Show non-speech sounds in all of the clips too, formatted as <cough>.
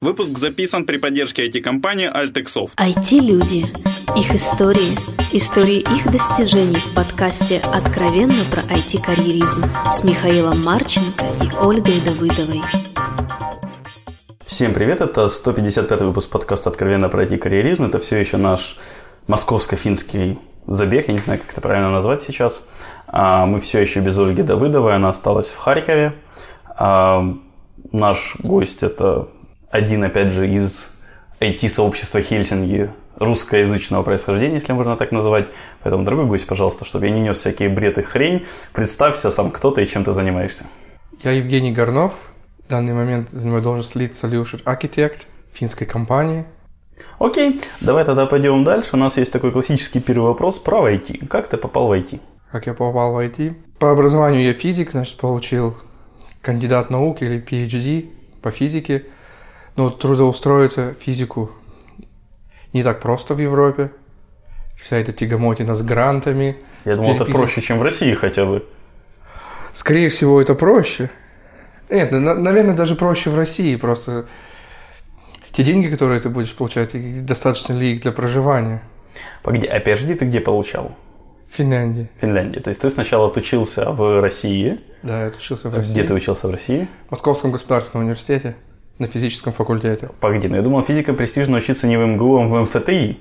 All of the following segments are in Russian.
Выпуск записан при поддержке IT-компании Altexoft. IT-люди. Их истории. Истории их достижений в подкасте «Откровенно про IT-карьеризм» с Михаилом Марченко и Ольгой Давыдовой. Всем привет, это 155 выпуск подкаста «Откровенно про IT-карьеризм». Это все еще наш московско-финский забег, я не знаю, как это правильно назвать сейчас. А, мы все еще без Ольги Давыдовой, она осталась в Харькове. А, наш гость это один, опять же, из IT-сообщества Хельсинги русскоязычного происхождения, если можно так называть. Поэтому, дорогой гость, пожалуйста, чтобы я не нес всякие бред и хрень, представься сам, кто ты и чем ты занимаешься. Я Евгений Горнов. В данный момент занимаю должность Lead Solution Architect финской компании. Окей, давай тогда пойдем дальше. У нас есть такой классический первый вопрос про IT. Как ты попал в IT? Как я попал в IT? По образованию я физик, значит, получил кандидат наук или PhD по физике – но трудоустроиться физику не так просто в Европе. Вся эта тягомотина с грантами. Я думал, это проще, чем в России хотя бы. Скорее всего, это проще. Нет, наверное, даже проще в России. Просто те деньги, которые ты будешь получать, достаточно ли их для проживания? Погоди, а PhD ты где получал? В Финляндии. Финляндии. То есть ты сначала отучился в России. Да, я отучился в России. Где ты учился в России? В Московском государственном университете на физическом факультете. Погоди, ну я думал, физика престижно учиться не в МГУ, а в МФТИ.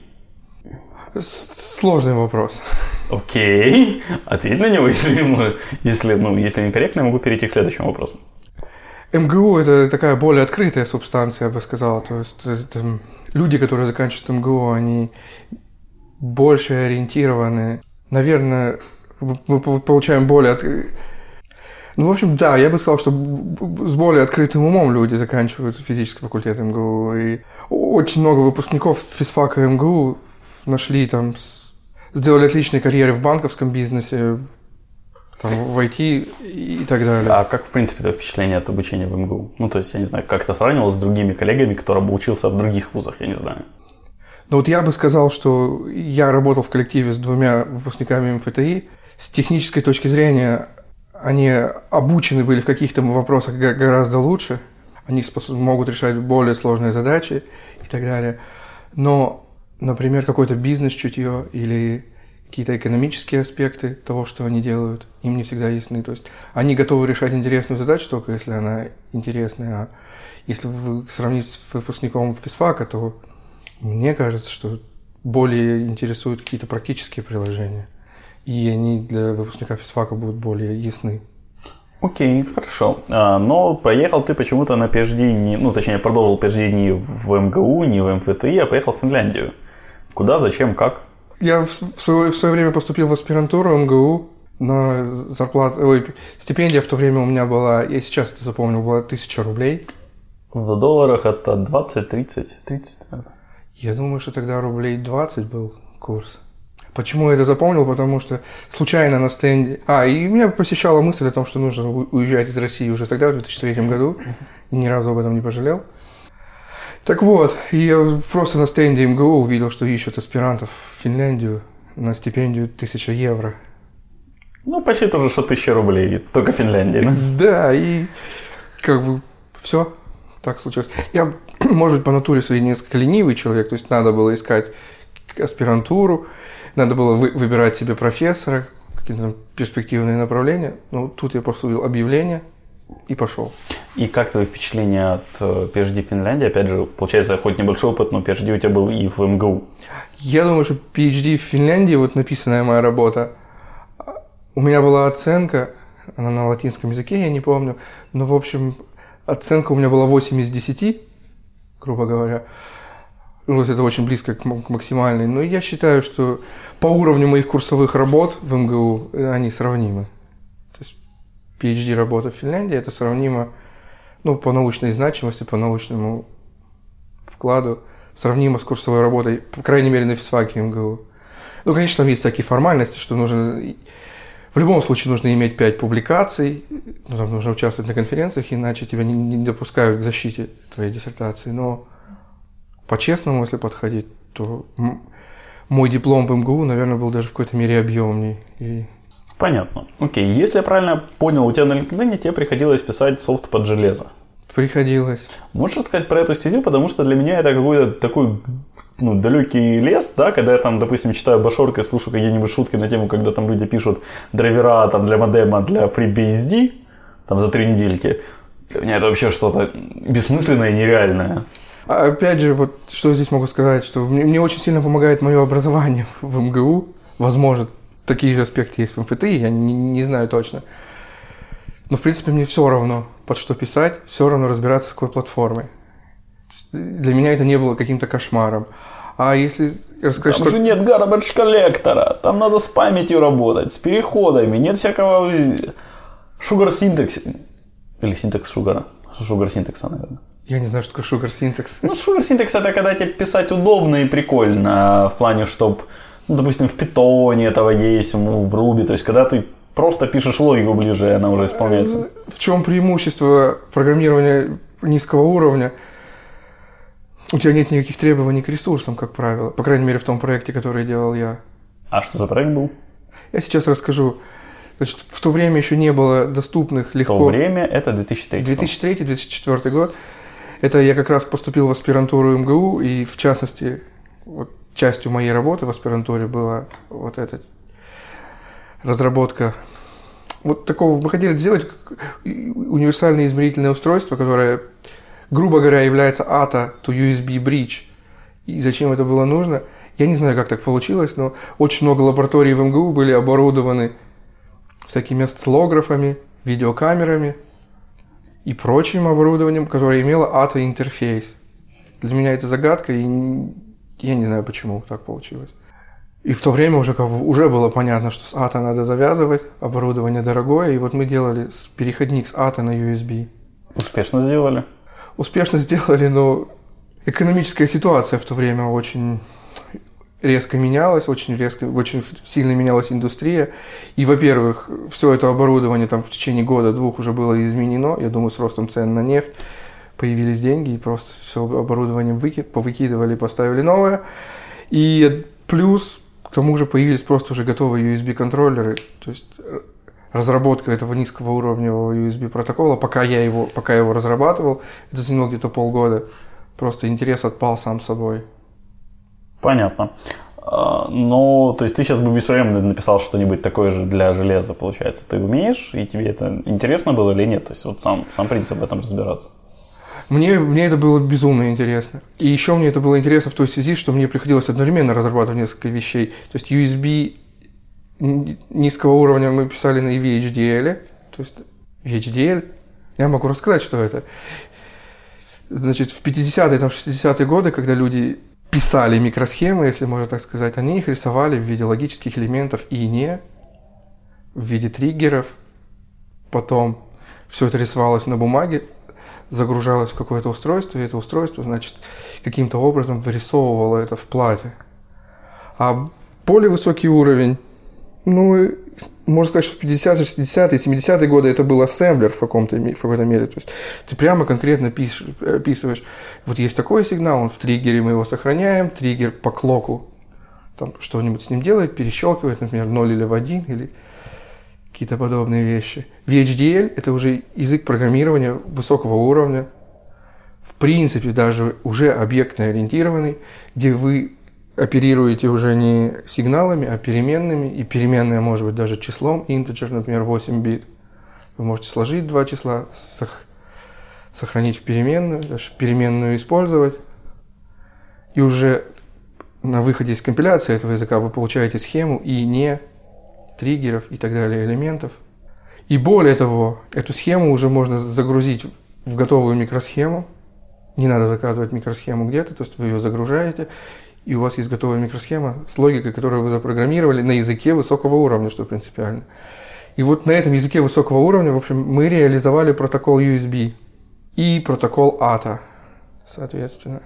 Сложный вопрос. Окей, ответь на него, <laughs> если, если, ну, если некорректно, я могу перейти к следующему вопросу. МГУ – это такая более открытая субстанция, я бы сказал. То есть это, люди, которые заканчивают МГУ, они больше ориентированы. Наверное, мы получаем более ну, в общем, да, я бы сказал, что с более открытым умом люди заканчивают физический факультет МГУ. И очень много выпускников физфака МГУ нашли там, сделали отличные карьеры в банковском бизнесе, там, в IT и так далее. А как, в принципе, это впечатление от обучения в МГУ? Ну, то есть, я не знаю, как это сравнивал с другими коллегами, кто учился в других вузах, я не знаю. Ну, вот я бы сказал, что я работал в коллективе с двумя выпускниками МФТИ. С технической точки зрения они обучены были в каких-то вопросах гораздо лучше, они могут решать более сложные задачи и так далее. Но, например, какой-то бизнес-чутье или какие-то экономические аспекты того, что они делают, им не всегда ясны. То есть они готовы решать интересную задачу только если она интересная. А если вы сравнить с выпускником физфака, то мне кажется, что более интересуют какие-то практические приложения и они для выпускника физфака будут более ясны. Окей, хорошо. А, но поехал ты почему-то на PhD, не, ну точнее продолжил PhD не в МГУ, не в МФТИ, а поехал в Финляндию. Куда, зачем, как? Я в свое, в свое время поступил в аспирантуру МГУ, но зарплата, ой, стипендия в то время у меня была, я сейчас это запомнил, была 1000 рублей. В долларах это 20, 30, 30, наверное. Я думаю, что тогда рублей 20 был курс. Почему я это запомнил? Потому что случайно на стенде... А, и меня посещала мысль о том, что нужно уезжать из России уже тогда, в 2003 году. И ни разу об этом не пожалел. Так вот, и я просто на стенде МГУ увидел, что ищут аспирантов в Финляндию на стипендию 1000 евро. Ну, почти то же, что 1000 рублей, только Финляндия. Да? да, и как бы все так случилось. Я, <clears throat> может быть, по натуре своей несколько ленивый человек, то есть надо было искать аспирантуру, надо было вы, выбирать себе профессора, какие-то перспективные направления. Ну, тут я просто увидел объявление и пошел. И как твои впечатления от э, PhD в Финляндии? Опять же, получается, хоть небольшой опыт, но PhD у тебя был и в МГУ. Я думаю, что PhD в Финляндии, вот написанная моя работа, у меня была оценка, она на латинском языке, я не помню, но, в общем, оценка у меня была 8 из 10, грубо говоря. Ну, это очень близко к максимальной. Но я считаю, что по уровню моих курсовых работ в МГУ э, они сравнимы. То есть PhD работа в Финляндии это сравнимо ну, по научной значимости, по научному вкладу, сравнимо с курсовой работой, по крайней мере, на физфаке МГУ. Ну, конечно, там есть всякие формальности, что нужно... В любом случае нужно иметь 5 публикаций, ну, там нужно участвовать на конференциях, иначе тебя не, не допускают к защите твоей диссертации. Но по-честному, если подходить, то мой диплом в МГУ, наверное, был даже в какой-то мере объемней. И... Понятно. Окей, если я правильно понял, у тебя на LinkedIn тебе приходилось писать софт под железо. Приходилось. Можешь рассказать про эту стезю, потому что для меня это какой-то такой ну, далекий лес, да, когда я там, допустим, читаю Башорка и слушаю какие-нибудь шутки на тему, когда там люди пишут драйвера там, для модема для FreeBSD, там за три недельки. Для меня это вообще что-то бессмысленное и нереальное. А опять же, вот что здесь могу сказать, что мне, мне очень сильно помогает мое образование <laughs> в МГУ. Возможно, такие же аспекты есть в МФТИ, я не, не знаю точно. Но, в принципе, мне все равно, под что писать, все равно разбираться с какой платформой. Для меня это не было каким-то кошмаром. А если рассказать, Там что... же нет garbage коллектора, там надо с памятью работать, с переходами, нет всякого sugar syntax, или синтекс шугара, sugar синтекса, наверное. Я не знаю, что такое sugar syntax. Ну, sugar syntax это когда тебе писать удобно и прикольно, в плане, чтобы, ну, допустим, в питоне этого есть, ну, в Ruby, то есть когда ты просто пишешь логику ближе, и она уже исполняется. В чем преимущество программирования низкого уровня? У тебя нет никаких требований к ресурсам, как правило. По крайней мере, в том проекте, который делал я. А что за проект был? Я сейчас расскажу. Значит, в то время еще не было доступных В легко... то время это 2003. 2003-2004 год. Это я как раз поступил в аспирантуру МГУ, и в частности, вот частью моей работы в аспирантуре была вот эта разработка вот такого мы хотели сделать универсальное измерительное устройство, которое, грубо говоря, является ATA to USB bridge. И зачем это было нужно? Я не знаю, как так получилось, но очень много лабораторий в МГУ были оборудованы всякими осциллографами, видеокамерами и прочим оборудованием, которое имело ATA интерфейс. Для меня это загадка, и я не знаю, почему так получилось. И в то время уже, как бы, уже было понятно, что с ATA надо завязывать, оборудование дорогое, и вот мы делали переходник с ATA на USB. Успешно сделали? Успешно сделали, но экономическая ситуация в то время очень резко менялась, очень резко, очень сильно менялась индустрия. И, во-первых, все это оборудование там в течение года-двух уже было изменено. Я думаю, с ростом цен на нефть появились деньги, и просто все оборудование выки, повыкидывали, поставили новое. И плюс к тому же появились просто уже готовые USB-контроллеры, то есть разработка этого низкого уровневого USB протокола, пока я его, пока я его разрабатывал, это заняло где-то полгода. Просто интерес отпал сам собой. Понятно. Ну, то есть ты сейчас бы без проблем написал что-нибудь такое же для железа, получается. Ты умеешь, и тебе это интересно было или нет? То есть вот сам, сам принцип в этом разбираться. Мне, мне это было безумно интересно. И еще мне это было интересно в той связи, что мне приходилось одновременно разрабатывать несколько вещей. То есть USB низкого уровня мы писали на VHDL. То есть VHDL, я могу рассказать, что это. Значит, в 50-е, там, 60-е годы, когда люди писали микросхемы, если можно так сказать, они их рисовали в виде логических элементов и не, в виде триггеров. Потом все это рисовалось на бумаге, загружалось в какое-то устройство, и это устройство, значит, каким-то образом вырисовывало это в плате. А более высокий уровень, ну, можно сказать, что в 50-е, 60-е, 70-е годы это был ассемблер в, каком-то, в какой-то мере. То есть ты прямо конкретно пишешь, описываешь, вот есть такой сигнал, он в триггере, мы его сохраняем, триггер по клоку там что-нибудь с ним делает, перещелкивает, например, 0 или в 1, или какие-то подобные вещи. VHDL – это уже язык программирования высокого уровня, в принципе, даже уже объектно ориентированный, где вы оперируете уже не сигналами, а переменными, и переменная может быть даже числом, integer, например, 8 бит. Вы можете сложить два числа, сохранить в переменную, даже переменную использовать, и уже на выходе из компиляции этого языка вы получаете схему и не триггеров и так далее элементов. И более того, эту схему уже можно загрузить в готовую микросхему. Не надо заказывать микросхему где-то, то есть вы ее загружаете, и у вас есть готовая микросхема с логикой, которую вы запрограммировали на языке высокого уровня, что принципиально. И вот на этом языке высокого уровня, в общем, мы реализовали протокол USB и протокол ATA, соответственно.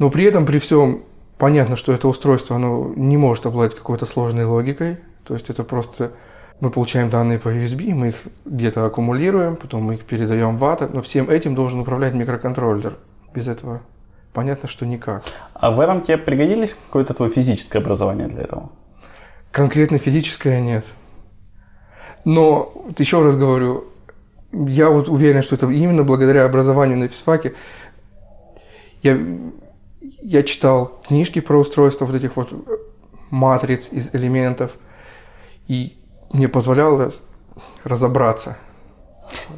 Но при этом, при всем, понятно, что это устройство, оно не может обладать какой-то сложной логикой, то есть это просто мы получаем данные по USB, мы их где-то аккумулируем, потом мы их передаем в ATA, но всем этим должен управлять микроконтроллер. Без этого понятно, что никак. А в этом тебе пригодились какое-то твое физическое образование для этого? Конкретно физическое нет. Но, еще раз говорю, я вот уверен, что это именно благодаря образованию на физфаке. Я, я читал книжки про устройство вот этих вот матриц из элементов, и мне позволяло разобраться.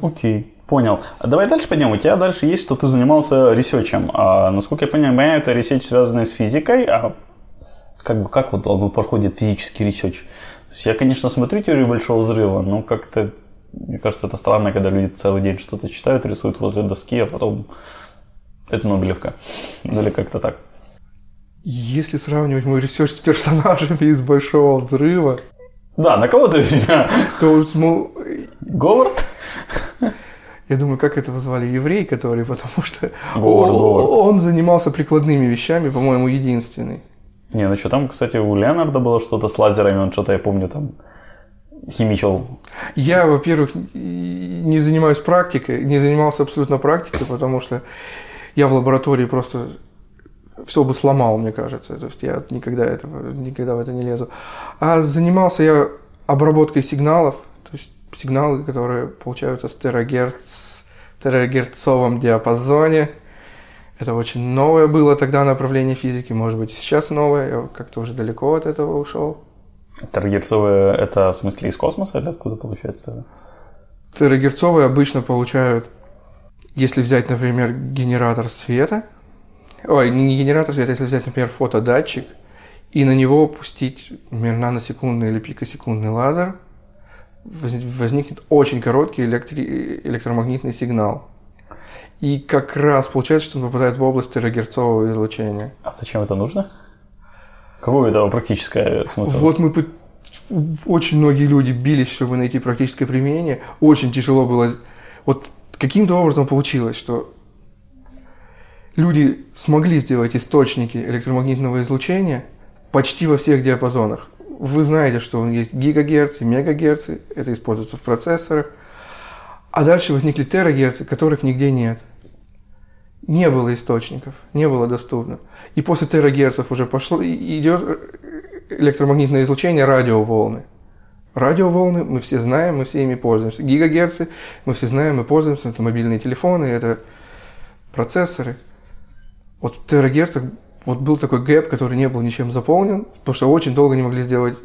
Окей, понял. Давай дальше пойдем. У тебя дальше есть, что ты занимался research ем. А, насколько я понимаю, это research связанный с физикой, а как бы как вот он проходит физический research? Я, конечно, смотрю теорию большого взрыва, но как-то мне кажется, это странно, когда люди целый день что-то читают, рисуют возле доски, а потом это Нобелевка. Или как-то так. Если сравнивать мой research с персонажами из Большого Взрыва... Да, на кого ты себя? То ну, Говард? Я думаю, как этого звали еврей, который, потому что Говард, он, Говард. он занимался прикладными вещами, по-моему, единственный. Не, ну что, там, кстати, у Леонарда было что-то с лазерами, он что-то, я помню, там химичил. Я, во-первых, не занимаюсь практикой, не занимался абсолютно практикой, потому что я в лаборатории просто все бы сломал, мне кажется. То есть я никогда, этого, никогда в это не лезу. А занимался я обработкой сигналов, сигналы, которые получаются с терагерц, терагерцовом диапазоне. Это очень новое было тогда направление физики, может быть, сейчас новое, я как-то уже далеко от этого ушел. Терагерцовые это в смысле из космоса или откуда получается тогда? Терагерцовые обычно получают, если взять, например, генератор света, ой, не генератор света, если взять, например, фотодатчик, и на него пустить, например, наносекундный или пикосекундный лазер, возникнет очень короткий электри- электромагнитный сигнал. И как раз получается, что он попадает в область терагерцового излучения. А зачем это нужно? Какой этого практическое смысл? Вот мы очень многие люди бились, чтобы найти практическое применение. Очень тяжело было. Вот каким-то образом получилось, что люди смогли сделать источники электромагнитного излучения почти во всех диапазонах. Вы знаете, что есть гигагерцы, мегагерцы, это используется в процессорах. А дальше возникли терагерцы, которых нигде нет. Не было источников, не было доступно. И после терагерцев уже пошло, идет электромагнитное излучение радиоволны. Радиоволны мы все знаем, мы все ими пользуемся. Гигагерцы мы все знаем и пользуемся. Это мобильные телефоны, это процессоры. Вот в терагерцах вот был такой гэп, который не был ничем заполнен, потому что очень долго не могли сделать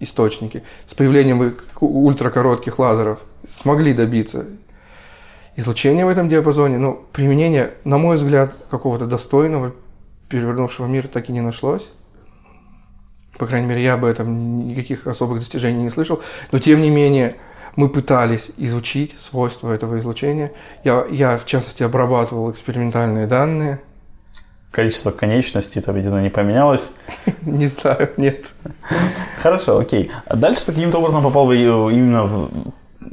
источники. С появлением ультракоротких лазеров смогли добиться излучения в этом диапазоне, но применение, на мой взгляд, какого-то достойного, перевернувшего мир так и не нашлось. По крайней мере, я об этом никаких особых достижений не слышал. Но, тем не менее, мы пытались изучить свойства этого излучения. Я, я в частности, обрабатывал экспериментальные данные. Количество конечностей там, видимо, не поменялось. <laughs> Не знаю, нет. Хорошо, окей. А дальше ты каким-то образом попал именно в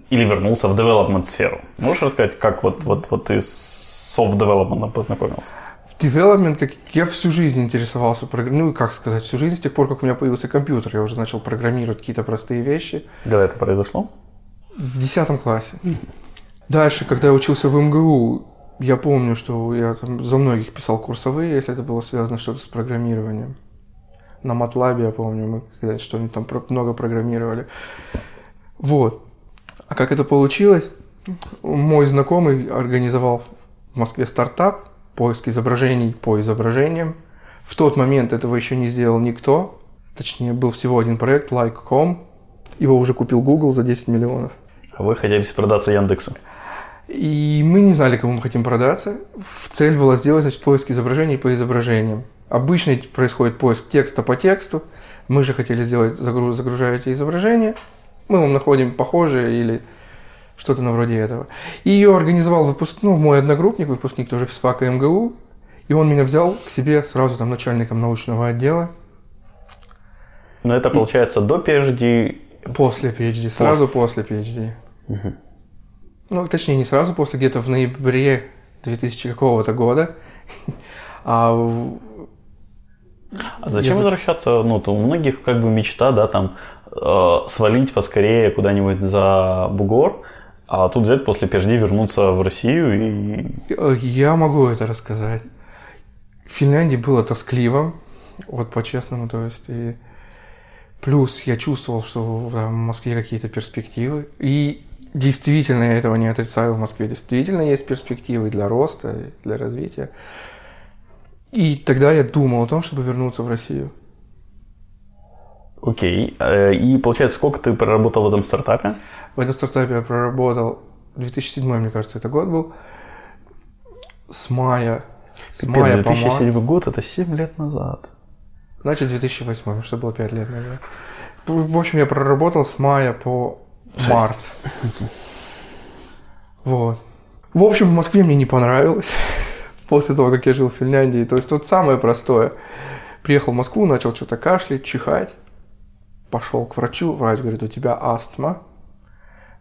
или вернулся в development сферу. Можешь рассказать, как вот, вот, вот ты с soft development познакомился? В development, как я всю жизнь интересовался, ну, как сказать, всю жизнь, с тех пор, как у меня появился компьютер, я уже начал программировать какие-то простые вещи. Когда это произошло? В десятом классе. Дальше, когда я учился в МГУ, я помню, что я там за многих писал курсовые, если это было связано что-то с программированием. На MATLAB, я помню, мы когда что-нибудь там много программировали. Вот. А как это получилось? Мой знакомый организовал в Москве стартап, поиск изображений по изображениям. В тот момент этого еще не сделал никто. Точнее, был всего один проект, Like.com. Его уже купил Google за 10 миллионов. А вы хотели продаться Яндексу? И мы не знали, кому мы хотим продаться. Цель была сделать значит, поиск изображений по изображениям. Обычно происходит поиск текста по тексту. Мы же хотели сделать, загружая эти изображения, мы вам находим похожее или что-то на вроде этого. И ее организовал выпуск, ну, мой одногруппник, выпускник тоже физфака МГУ, и он меня взял к себе сразу там начальником научного отдела. Но это получается до PhD? После PhD, сразу Пос... после PhD. Угу. Ну, точнее, не сразу после, где-то в ноябре 2000 какого-то года. <laughs> А, а зачем Я... возвращаться? Ну, то у многих как бы мечта, да, там э, свалить поскорее куда-нибудь за бугор, а тут взять после PhD вернуться в Россию и... Я могу это рассказать. В Финляндии было тоскливо, вот по-честному, то есть и плюс я чувствовал, что в Москве какие-то перспективы. И действительно я этого не отрицаю в Москве. Действительно есть перспективы для роста, для развития. И тогда я думал о том, чтобы вернуться в Россию. Окей. Э, И получается, сколько ты проработал в этом стартапе? В этом стартапе я проработал 2007, мне кажется, это год был. С мая. С Пипец, мая по март. 2007 год, это 7 лет назад. Значит, 2008, потому что было 5 лет назад. В общем, я проработал с мая по Март. <laughs> Вот. В общем, в Москве мне не понравилось <laughs> после того, как я жил в Финляндии. То есть, вот самое простое. Приехал в Москву, начал что-то кашлять, чихать. Пошел к врачу, врач говорит, у тебя астма.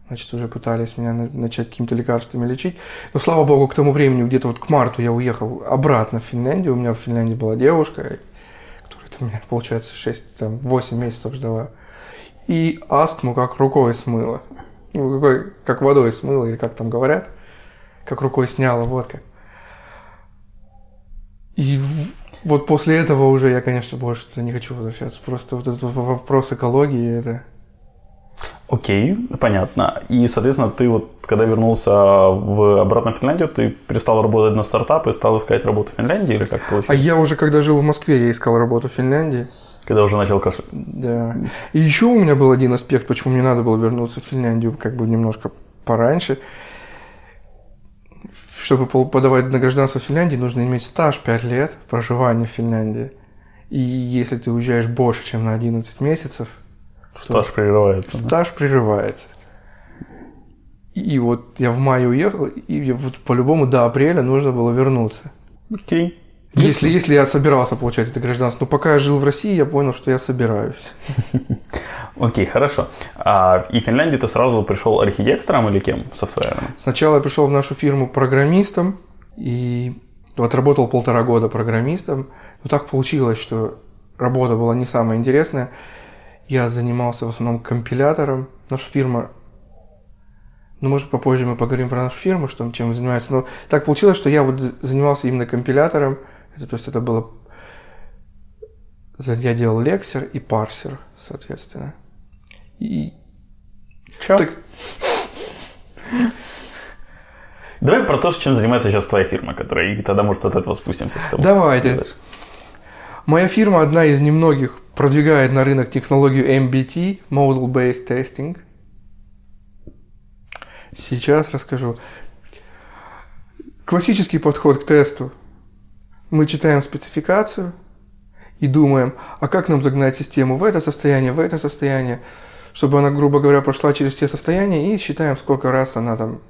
Значит, уже пытались меня на- начать какими-то лекарствами лечить. Но, слава богу, к тому времени, где-то вот к марту я уехал обратно в Финляндию. У меня в Финляндии была девушка, которая там меня, получается, 6-8 месяцев ждала. И астму как рукой смыло. Ну, какой, как водой смыло, или как там говорят. Как рукой сняло, вот как. И вот после этого уже я, конечно, больше не хочу возвращаться. Просто вот этот вопрос экологии, это... Окей, понятно. И, соответственно, ты вот, когда вернулся в обратно в Финляндию, ты перестал работать на стартап и стал искать работу в Финляндии, или как А получилось? я уже, когда жил в Москве, я искал работу в Финляндии. Когда уже начал кашлять. Да. И еще у меня был один аспект, почему мне надо было вернуться в Финляндию как бы немножко пораньше. Чтобы подавать на гражданство Финляндии, нужно иметь стаж 5 лет проживания в Финляндии. И если ты уезжаешь больше, чем на 11 месяцев, Стаж прерывается. да? стаж прерывается. И вот я в мае уехал, и вот по-любому до апреля нужно было вернуться. Окей. Если, если я собирался получать это гражданство. Но пока я жил в России, я понял, что я собираюсь. <laughs> Окей, хорошо. А, и в Финляндию ты сразу пришел архитектором или кем? Софтвером? Сначала я пришел в нашу фирму программистом и вот работал полтора года программистом. Но так получилось, что работа была не самая интересная. Я занимался в основном компилятором. Наша фирма... Ну, может, попозже мы поговорим про нашу фирму, что, чем занимается. Но так получилось, что я вот занимался именно компилятором. Это, то есть это было... Я делал лексер и парсер, соответственно. И Чё? так, Давай про то, чем занимается сейчас твоя фирма, которая, и тогда, может, от этого спустимся. Давайте. Моя фирма одна из немногих продвигает на рынок технологию MBT, Model Based Testing. Сейчас расскажу. Классический подход к тесту. Мы читаем спецификацию и думаем, а как нам загнать систему в это состояние, в это состояние, чтобы она, грубо говоря, прошла через все состояния и считаем, сколько раз она там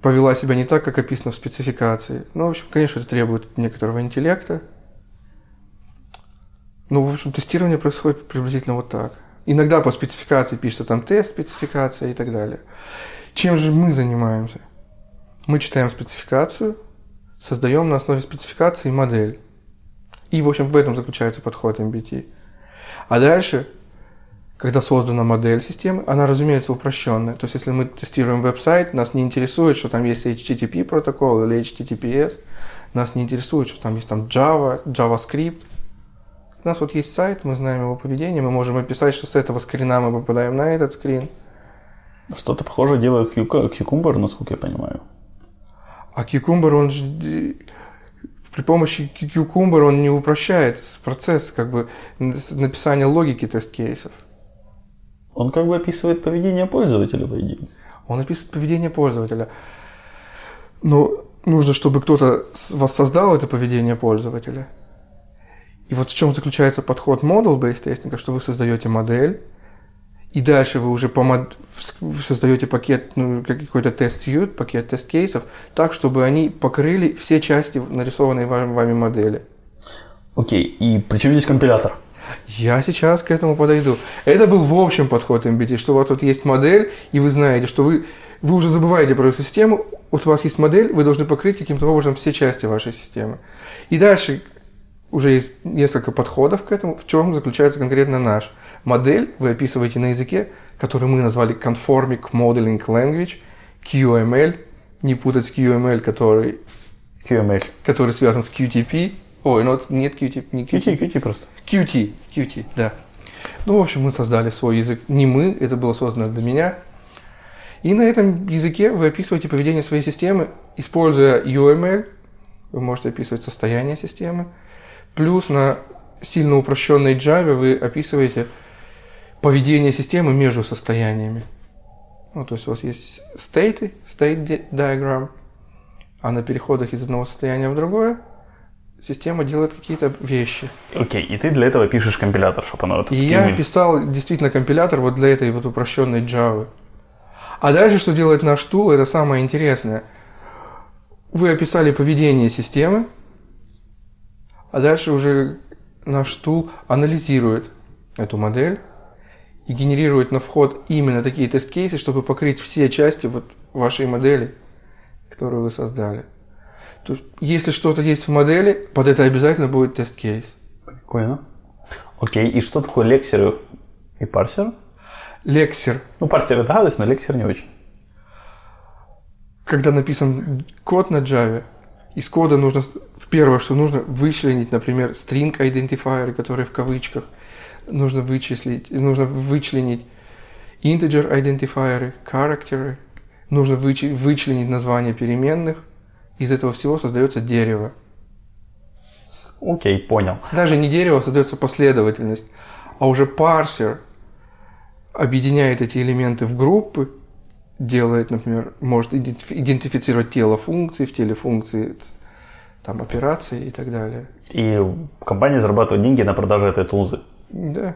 повела себя не так, как описано в спецификации. Ну, в общем, конечно, это требует некоторого интеллекта. Ну, в общем, тестирование происходит приблизительно вот так. Иногда по спецификации пишется там тест, спецификация и так далее. Чем же мы занимаемся? Мы читаем спецификацию, создаем на основе спецификации модель. И, в общем, в этом заключается подход MBT. А дальше, когда создана модель системы, она, разумеется, упрощенная. То есть, если мы тестируем веб-сайт, нас не интересует, что там есть HTTP протокол или HTTPS. Нас не интересует, что там есть там Java, JavaScript. У нас вот есть сайт, мы знаем его поведение, мы можем описать, что с этого скрина мы попадаем на этот скрин. Что-то похожее делает Cucumber, насколько я понимаю. А Cucumber, он же при помощи Cucumber он не упрощает процесс как бы написания логики тест-кейсов. Он как бы описывает поведение пользователя, по идее. Он описывает поведение пользователя. Но нужно, чтобы кто-то воссоздал это поведение пользователя. И вот в чем заключается подход model-based тестинга, что вы создаете модель, и дальше вы уже по мод- в- создаете пакет, ну, как- какой-то тест-сьют, пакет тест-кейсов, так, чтобы они покрыли все части нарисованной ва- вами модели. Окей, и при чем здесь компилятор? Я сейчас к этому подойду. Это был в общем подход MBT, что у вас вот есть модель, и вы знаете, что вы, вы уже забываете про эту систему, вот у вас есть модель, вы должны покрыть каким-то образом все части вашей системы. И дальше уже есть несколько подходов к этому, в чем заключается конкретно наш. Модель вы описываете на языке, который мы назвали Conformic Modeling Language, QML, не путать с QML, который, QML. который связан с QTP. Ой, ну нет QTP, не QT, QT просто. QT, QT, да. Ну, в общем, мы создали свой язык. Не мы, это было создано для меня. И на этом языке вы описываете поведение своей системы, используя UML, вы можете описывать состояние системы, плюс на сильно упрощенной Java вы описываете поведение системы между состояниями. Ну, то есть у вас есть state, state diagram, а на переходах из одного состояния в другое система делает какие-то вещи. Окей, и ты для этого пишешь компилятор, чтобы оно вот И я писал действительно компилятор вот для этой вот упрощенной Java. А дальше, что делает наш тул, это самое интересное. Вы описали поведение системы, а дальше уже наш тул анализирует эту модель и генерирует на вход именно такие тест-кейсы, чтобы покрыть все части вот вашей модели, которую вы создали. То есть, если что-то есть в модели, под это обязательно будет тест-кейс. Прикольно. Окей, и что такое лексер и парсер? Лексер. Ну, парсер это гадость, но лексер не очень. Когда написан код на Java, из кода нужно, в первое, что нужно, вычленить, например, string identifier, который в кавычках, нужно вычислить, нужно вычленить integer identifier, character, нужно вычленить название переменных, из этого всего создается дерево. Окей, понял. Даже не дерево, создается последовательность, а уже парсер объединяет эти элементы в группы, делает, например, может идентифицировать тело функций, в теле функции там, операции и так далее. И компания зарабатывает деньги на продаже этой тулзы? Да.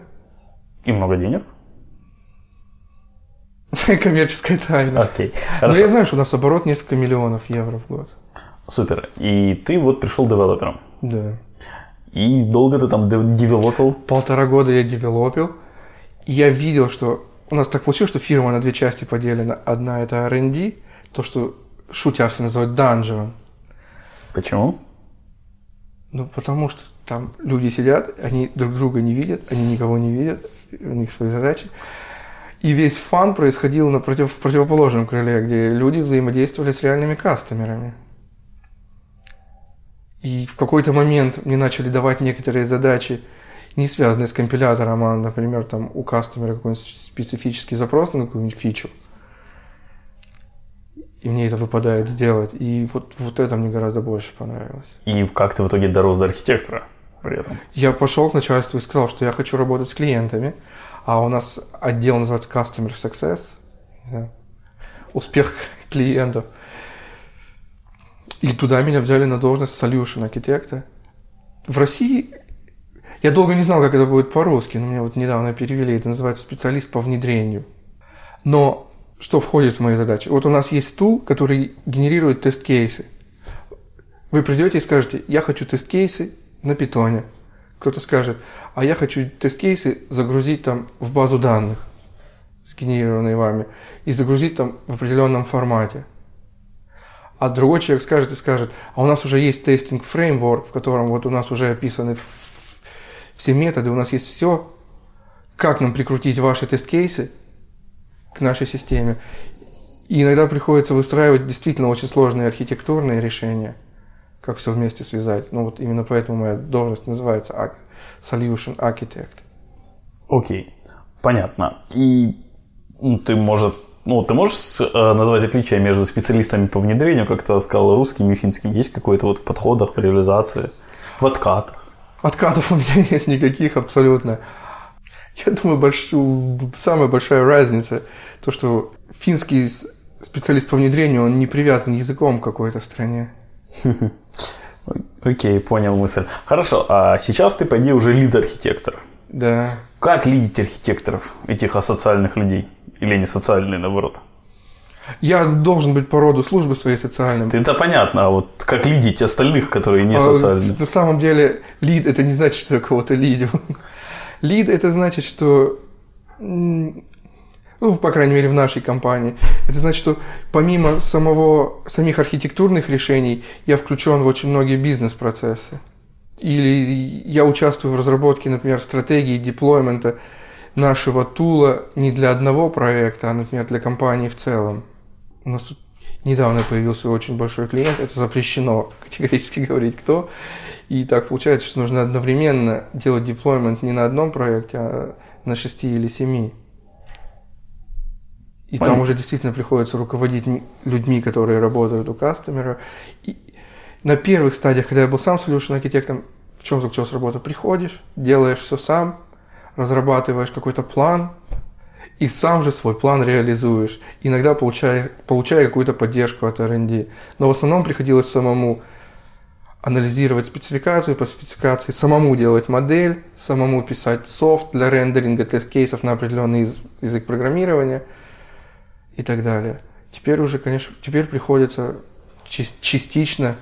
И много денег? <laughs> Коммерческая тайна. Окей. Но я знаю, что у нас оборот несколько миллионов евро в год. Супер. И ты вот пришел девелопером. Да. И долго ты там девелопил? Полтора года я девелопил. Я видел, что у нас так получилось, что фирма на две части поделена. Одна это R&D, то, что шутя все называют данжевым. Почему? Ну, потому что там люди сидят, они друг друга не видят, они никого не видят, у них свои задачи. И весь фан происходил на против, в противоположном крыле, где люди взаимодействовали с реальными кастомерами. И в какой-то момент мне начали давать некоторые задачи, не связанные с компилятором, а, например, там у кастомера какой-нибудь специфический запрос на какую-нибудь фичу. И мне это выпадает сделать. И вот, вот это мне гораздо больше понравилось. И как ты в итоге дорос до архитектора при этом? Я пошел к начальству и сказал, что я хочу работать с клиентами. А у нас отдел называется Customer Success. Успех <laughs> клиентов. И туда меня взяли на должность solution архитекта. В России я долго не знал, как это будет по-русски, но меня вот недавно перевели. Это называется специалист по внедрению. Но что входит в мои задачи? Вот у нас есть тул, который генерирует тест-кейсы. Вы придете и скажете, я хочу тест-кейсы на питоне. Кто-то скажет, а я хочу тест-кейсы загрузить там в базу данных, сгенерированные вами, и загрузить там в определенном формате. А другой человек скажет и скажет, а у нас уже есть тестинг фреймворк, в котором вот у нас уже описаны все методы, у нас есть все, как нам прикрутить ваши тест-кейсы к нашей системе. И иногда приходится выстраивать действительно очень сложные архитектурные решения, как все вместе связать. Ну вот именно поэтому моя должность называется Solution Architect. Окей, okay. понятно. И ну, ты, может, ну, ты можешь э, назвать отличия между специалистами по внедрению, как ты сказал, русским и финским? Есть какой-то вот в подходах, в реализации, в откатах? Откатов у меня <laughs> нет никаких абсолютно. Я думаю, большую, самая большая разница, то, что финский специалист по внедрению, он не привязан языком к какой-то стране. Окей, понял мысль. Хорошо, а сейчас ты, пойди, уже лид-архитектор. Да. Как лидить архитекторов, этих асоциальных людей? Или не социальные, наоборот? Я должен быть по роду службы своей социальной. Это понятно, а вот как лидить остальных, которые не а, социальные? На самом деле, лид это не значит, что я кого-то лидю. Лид это значит, что ну, по крайней мере, в нашей компании. Это значит, что помимо самого, самих архитектурных решений, я включен в очень многие бизнес-процессы. Или я участвую в разработке, например, стратегии деплоймента нашего тула не для одного проекта, а, например, для компании в целом. У нас тут недавно появился очень большой клиент, это запрещено категорически говорить кто. И так получается, что нужно одновременно делать деплоймент не на одном проекте, а на 6 или 7. И Понятно. там уже действительно приходится руководить людьми, которые работают у кастомера. И на первых стадиях, когда я был сам solution архитектом, в чем заключалась работа? Приходишь, делаешь все сам, разрабатываешь какой-то план, и сам же свой план реализуешь. Иногда получая, получая какую-то поддержку от R&D. Но в основном приходилось самому анализировать спецификацию по спецификации, самому делать модель, самому писать софт для рендеринга, тест-кейсов на определенный яз- язык программирования и так далее. Теперь уже, конечно, теперь приходится частично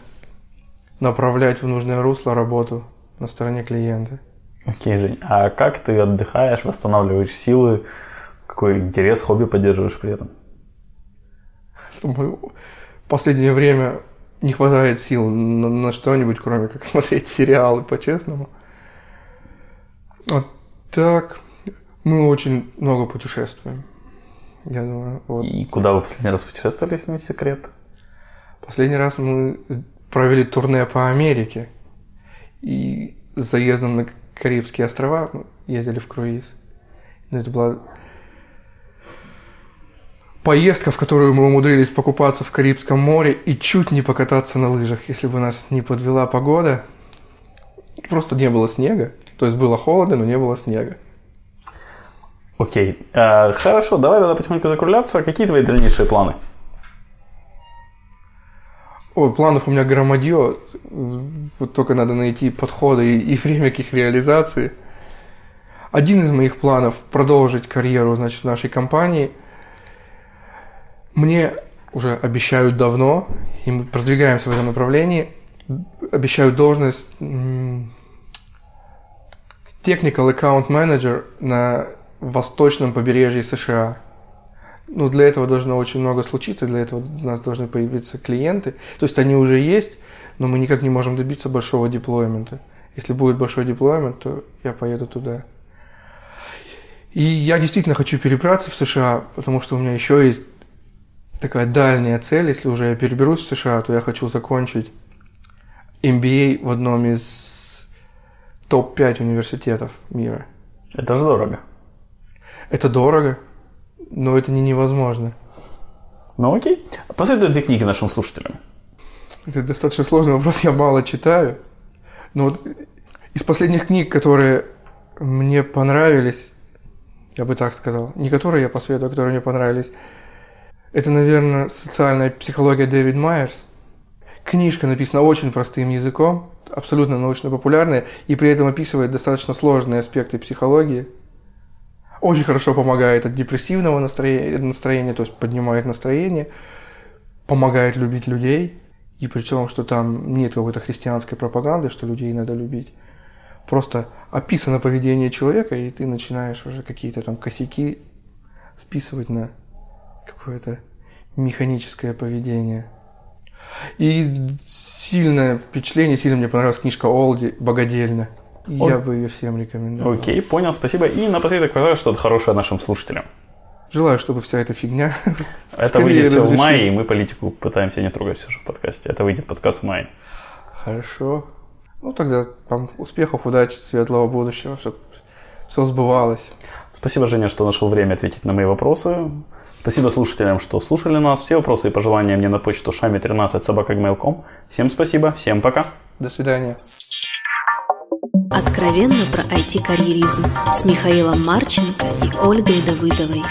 направлять в нужное русло работу на стороне клиента. Окей, Жень, а как ты отдыхаешь, восстанавливаешь силы, какой интерес, хобби поддерживаешь при этом? Последнее время не хватает сил на, на что-нибудь, кроме как <laughs> смотреть сериалы по-честному. Вот так. Мы очень много путешествуем. Я думаю, вот. И куда вы последний раз путешествовали, если не секрет? Последний раз мы провели турне по Америке. И с заездом на Карибские острова ну, ездили в круиз. Но это была поездка, в которую мы умудрились покупаться в Карибском море и чуть не покататься на лыжах, если бы нас не подвела погода. Просто не было снега. То есть было холодно, но не было снега. Окей, А, хорошо, давай тогда потихоньку закругляться. Какие твои дальнейшие планы? Ой, планов у меня громадье. Вот только надо найти подходы и, и время к их реализации. Один из моих планов – продолжить карьеру значит, в нашей компании. Мне уже обещают давно, и мы продвигаемся в этом направлении, обещают должность Technical Account Manager на восточном побережье США. Ну, для этого должно очень много случиться, для этого у нас должны появиться клиенты. То есть они уже есть, но мы никак не можем добиться большого деплоймента. Если будет большой деплоймент, то я поеду туда. И я действительно хочу перебраться в США, потому что у меня еще есть такая дальняя цель. Если уже я переберусь в США, то я хочу закончить MBA в одном из топ-5 университетов мира. Это же дорого. Это дорого, но это не невозможно. Ну окей. Посоветуй две книги нашим слушателям. Это достаточно сложный вопрос, я мало читаю. Но вот из последних книг, которые мне понравились, я бы так сказал, не которые я посоветую, а которые мне понравились, это, наверное, социальная психология Дэвид Майерс. Книжка написана очень простым языком, абсолютно научно-популярная, и при этом описывает достаточно сложные аспекты психологии. Очень хорошо помогает от депрессивного настроения, то есть поднимает настроение, помогает любить людей, и причем, что там нет какой-то христианской пропаганды, что людей надо любить. Просто описано поведение человека, и ты начинаешь уже какие-то там косяки списывать на какое-то механическое поведение. И сильное впечатление, сильно мне понравилась книжка Олди «Богодельня». Ой. Я бы ее всем рекомендовал. Окей, понял, спасибо. И напоследок пожелаю что-то хорошее нашим слушателям. Желаю, чтобы вся эта фигня... <laughs> Это выйдет все в мае, и мы политику пытаемся не трогать все же в подкасте. Это выйдет подкаст в мае. Хорошо. Ну тогда вам успехов, удачи, светлого будущего, чтобы все сбывалось. Спасибо, Женя, что нашел время ответить на мои вопросы. Спасибо слушателям, что слушали нас. Все вопросы и пожелания мне на почту шами13 собакагmail.com. Всем спасибо, всем пока. До свидания. Откровенно про IT-карьеризм с Михаилом Марченко и Ольгой Давыдовой.